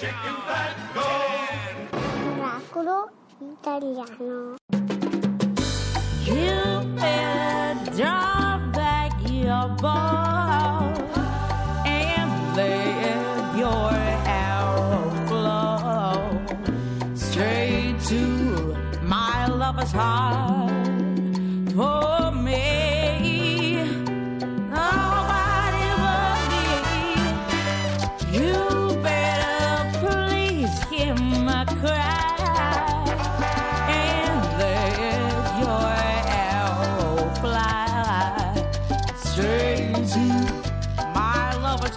chicken fat, go! Miracolo italiano. You better drop back your ball and let your arrow flow straight to my lover's heart. For me,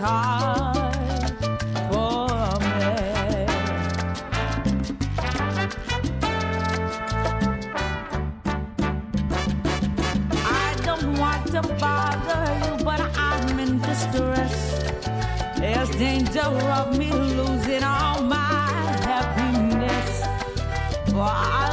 of me I don't want to bother you but i'm in this stress as din drop me losing all my happiness. For I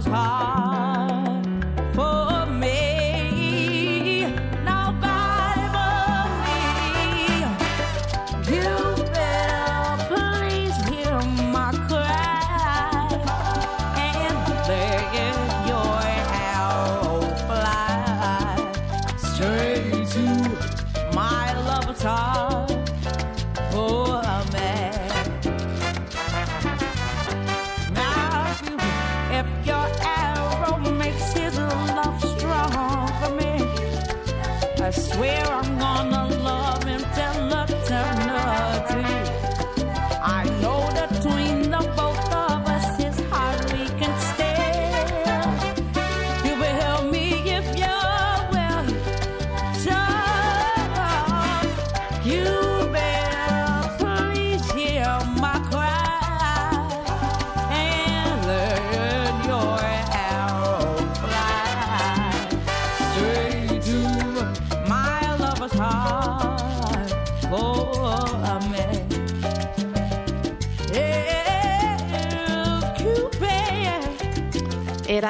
was high.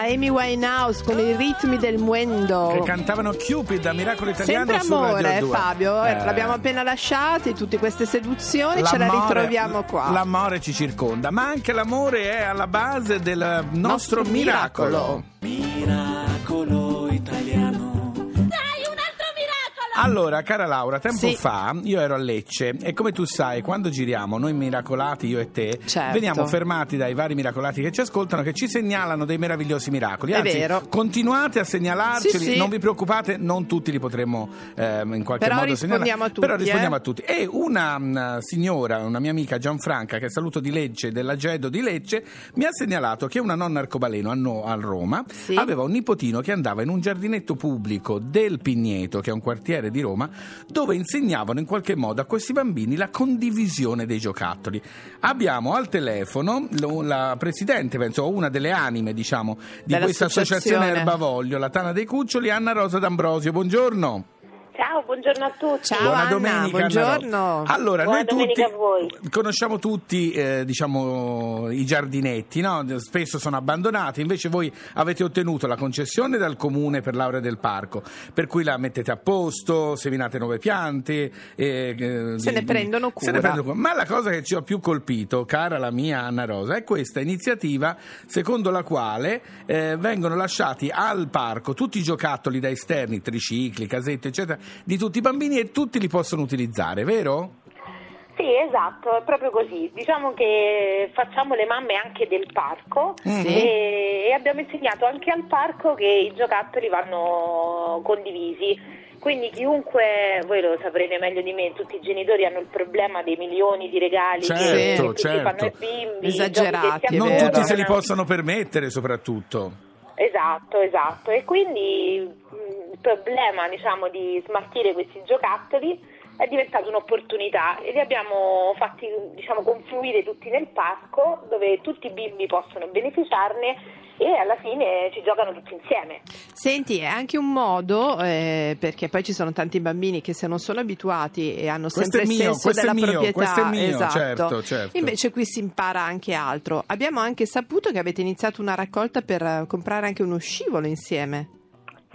Amy Winehouse con i ritmi del muendo. Che cantavano Cupid da Miracolo Italiano Sempre amore, 2. Fabio. eh, Eh, L'abbiamo appena lasciati, tutte queste seduzioni, ce la l'amore- ritroviamo qua. L'amore ci circonda, ma anche l'amore è alla base del nostro, Nostro miracolo. Miracolo Allora, cara Laura, tempo Sì. fa io ero a Lecce e come tu sai, quando giriamo, noi miracolati, io e te, Certo. veniamo fermati dai vari miracolati che ci ascoltano, che ci segnalano dei meravigliosi miracoli. È Anzi, vero. continuate a segnalarceli, Sì, sì. non vi preoccupate, non tutti li potremo ehm, in qualche Però modo rispondiamo segnalare. a tutti, Però rispondiamo eh. a tutti. E una mh, signora, una mia amica Gianfranca, che saluto di Lecce, della Gedo di Lecce, mi ha segnalato che una nonna arcobaleno a, No- a Roma Sì. aveva un nipotino che andava in un giardinetto pubblico del Pigneto, che è un quartiere di Roma, dove insegnavano in qualche modo a questi bambini la condivisione dei giocattoli. Abbiamo al telefono la presidente, penso, una delle anime, diciamo, di questa associazione. Erbavoglio, la Tana dei Cuccioli, Anna Rosa D'Ambrosio. Buongiorno. Ciao, buongiorno a tutti. Ciao Buona Anna, domenica. buongiorno. Anna Allora, Buona noi tutti domenica a voi. conosciamo tutti eh, diciamo, i giardinetti, no? spesso sono abbandonati, invece voi avete ottenuto la concessione dal comune per l'area del parco, per cui la mettete a posto, seminate nuove piante. eh, eh, Se ne prendono se cura. ne prendono cura. Ma la cosa che ci ha più colpito, cara la mia Anna Rosa, è questa iniziativa secondo la quale eh, vengono lasciati al parco tutti i giocattoli da esterni, tricicli, casette, eccetera, di tutti i bambini e tutti li possono utilizzare, vero? Sì, esatto, è proprio così. Diciamo che facciamo le mamme anche del parco Mm. e, e abbiamo insegnato anche al parco che i giocattoli vanno condivisi. Quindi chiunque, voi lo saprete meglio di me, tutti i genitori hanno il problema dei milioni di regali Certo, che, certo. fanno ai bimbi, Esagerati, Non tutti se li possono permettere, soprattutto. Esatto, esatto. E quindi problema, diciamo, di smaltire questi giocattoli è diventata un'opportunità e li abbiamo fatti diciamo, confluire tutti nel parco dove tutti i bimbi possono beneficiarne e alla fine ci giocano tutti insieme. Senti, è anche un modo, eh, perché poi ci sono tanti bambini che se non sono abituati e hanno Questo sempre è il mio, senso questo è della mio, proprietà, questo è mio, esatto. certo, certo. Invece qui si impara anche altro. Abbiamo anche saputo che avete iniziato una raccolta per comprare anche uno scivolo insieme.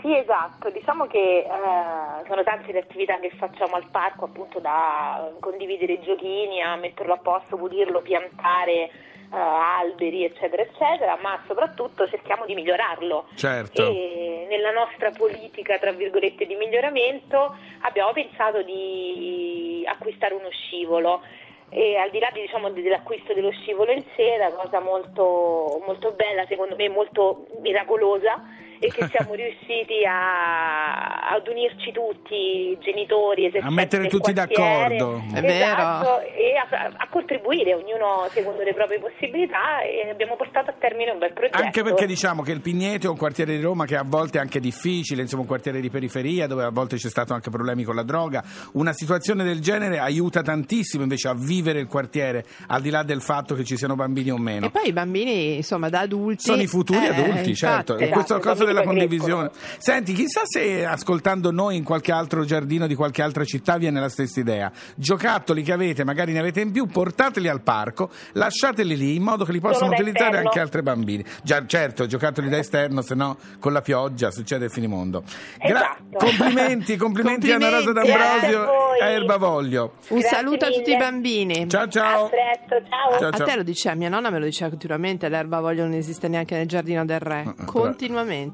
Sì, esatto, diciamo che eh, sono tante le attività che facciamo al parco, appunto da condividere i giochini, a metterlo a posto, pulirlo, piantare eh, alberi, eccetera, eccetera, ma soprattutto cerchiamo di migliorarlo. Certo. E nella nostra politica, tra virgolette, di miglioramento abbiamo pensato di acquistare uno scivolo. E al di là di, diciamo, dell'acquisto dello scivolo in sé, la cosa molto, molto bella, secondo me molto miracolosa, è che siamo riusciti a, ad unirci tutti, genitori, esercenti mettere del tutti quartiere. d'accordo. È Esatto, e a, a contribuire, ognuno secondo le proprie possibilità e abbiamo portato a termine un bel progetto. Anche perché diciamo che il Pigneto è un quartiere di Roma che a volte è anche difficile, insomma un quartiere di periferia dove a volte c'è stato anche problemi con la droga. Una situazione del genere aiuta tantissimo invece a vivere il quartiere, al di là del fatto che ci siano bambini o meno. E poi i bambini, insomma, da adulti... Sono i futuri eh, adulti, certo. infatti. E questa Esatto, cosa della che condivisione. Senti, chissà se ascoltando noi in qualche altro giardino di qualche altra città viene la stessa idea. Giocattoli che avete, magari ne avete in più, portateli al parco, lasciateli lì in modo che li possano da utilizzare esterno. anche altri bambini. Già, certo, giocattoli da esterno, se no con la pioggia succede il finimondo. Esatto. Complimenti, complimenti, a Anna Rosa Complimenti. D'Ambrosio a e a Erbavoglio. Un Grazie saluto a tutti i mille. bambini. Ciao ciao. A presto, ciao. Ciao, A ciao. te lo diceva, mia nonna me lo diceva continuamente, l'erba voglio non esiste neanche nel giardino del re. però-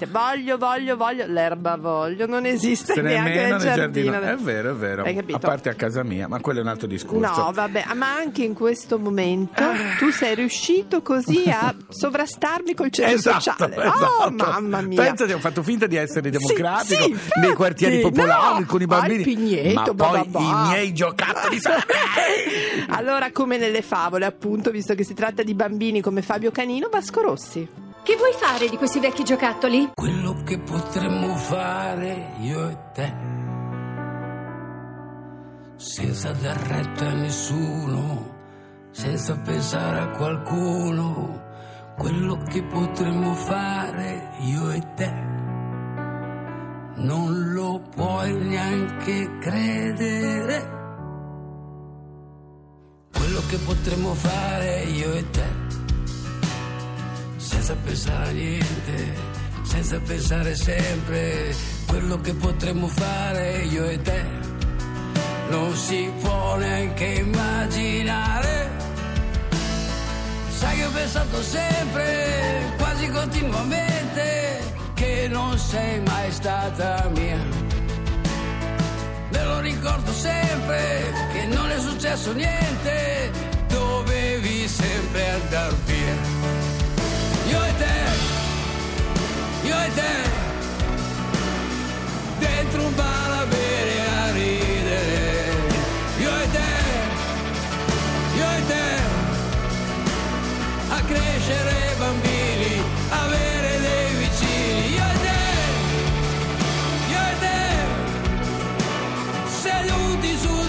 Continuamente. Voglio, voglio, voglio, l'erba voglio non esiste Se neanche nel giardino. giardino. È vero, è vero. Hai capito? A parte a casa mia, ma quello è un altro discorso. No, vabbè, ma anche in questo momento Ah. tu sei riuscito così a sovrastarmi col centro Esatto, sociale. esatto. Oh, mamma mia. Pensate, ho fatto finta di essere democratico sì, infatti. nei quartieri popolari No, con i bambini. Pigneto, ma poi bah, bah. i miei giocattoli allora, come nelle favole, appunto, visto che si tratta di bambini come Fabio Canino, Vasco Rossi. Che vuoi fare di questi vecchi giocattoli? Quello che potremmo fare io e te, senza dar retta a nessuno, senza pensare a qualcuno. Quello che potremmo fare io e te, non lo puoi neanche credere. Quello che potremmo fare io e te senza pensare a niente, senza pensare sempre quello che potremmo fare io e te. Non si può neanche immaginare. Sai che ho pensato sempre, quasi continuamente, che non sei mai stata mia. Me lo ricordo sempre che non è successo niente, dovevi sempre andar via. Crescere bambini, avere dei vicini. Io e te, io e te, seduti sul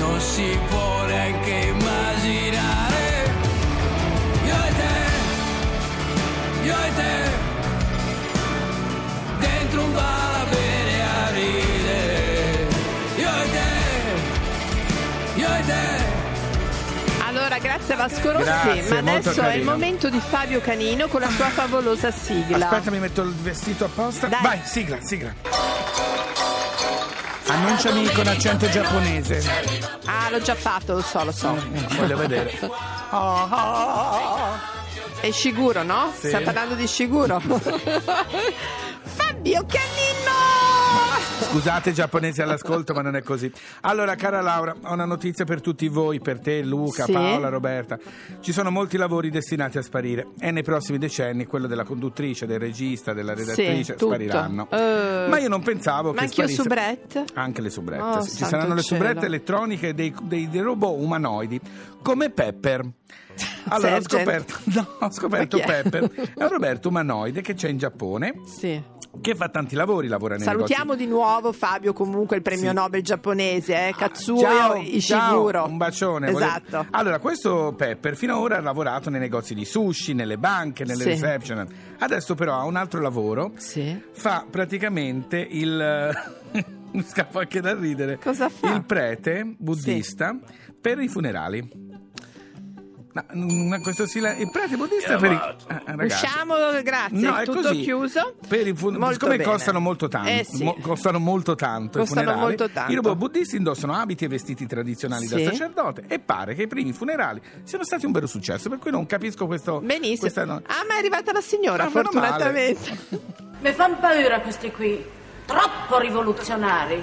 non si può neanche immaginare. Io e te, io e te, dentro un bar a bere a ridere. Io e te, io e te. Allora, grazie a Vasco Rossi, Grazie, ma adesso è il momento di Fabio Canino con la sua favolosa sigla. Aspetta, mi metto il vestito apposta. Dai. Vai, sigla, sigla. Annunciami con accento giapponese. Ma l'ho già fatto, lo so, lo so. Voglio vedere. Ah, ah, ah. È sicuro, no? Sì. Sta parlando di sicuro. Fabio Canino! Scusate giapponesi all'ascolto, ma non è così. Allora, cara Laura, ho una notizia per tutti voi, per te, Luca, Sì? Paola, Roberta. Ci sono molti lavori destinati a sparire e nei prossimi decenni quello della conduttrice, del regista, della redattrice tutto. spariranno. Eh, ma io non pensavo ma che anche sparisse- soubrette? Anche le soubrette. Oh, sì. Ci saranno le cielo. soubrette elettroniche dei, dei- dei robot umanoidi, come Pepper. Allora, ho scoperto, no, ho scoperto? Pepper, è un Roberto umanoide che c'è in Giappone, Sì. che fa tanti lavori, lavora nei Salutiamo negozi. di nuovo Fabio, comunque il premio Sì. Nobel giapponese, eh? Katsuo Ciao, Ishiguro. ciao, un bacione. Esatto. Allora, questo Pepper fino ad ora ha lavorato nei negozi di sushi, nelle banche, nelle Sì. reception. Adesso però ha un altro lavoro. Sì. Fa praticamente il... Mi scappo anche da ridere. Cosa fa? Il prete buddista per i funerali. No, questo sila- il prete buddista per i... Ah, ragazzi. Usciamo, grazie, No, è tutto così. chiuso. Per i fun- Molto siccome bene. costano molto tanto, Eh sì. mo- costano molto tanto i Costano funerali, molto tanto. i robot buddisti indossano abiti e vestiti tradizionali da Sì. sacerdote e pare che i primi funerali siano stati un vero successo, per cui non capisco questo Benissimo. questa no- Ah, ma è arrivata la signora, Ah, meno fortunatamente. Mi fanno paura questi qui, troppo rivoluzionari.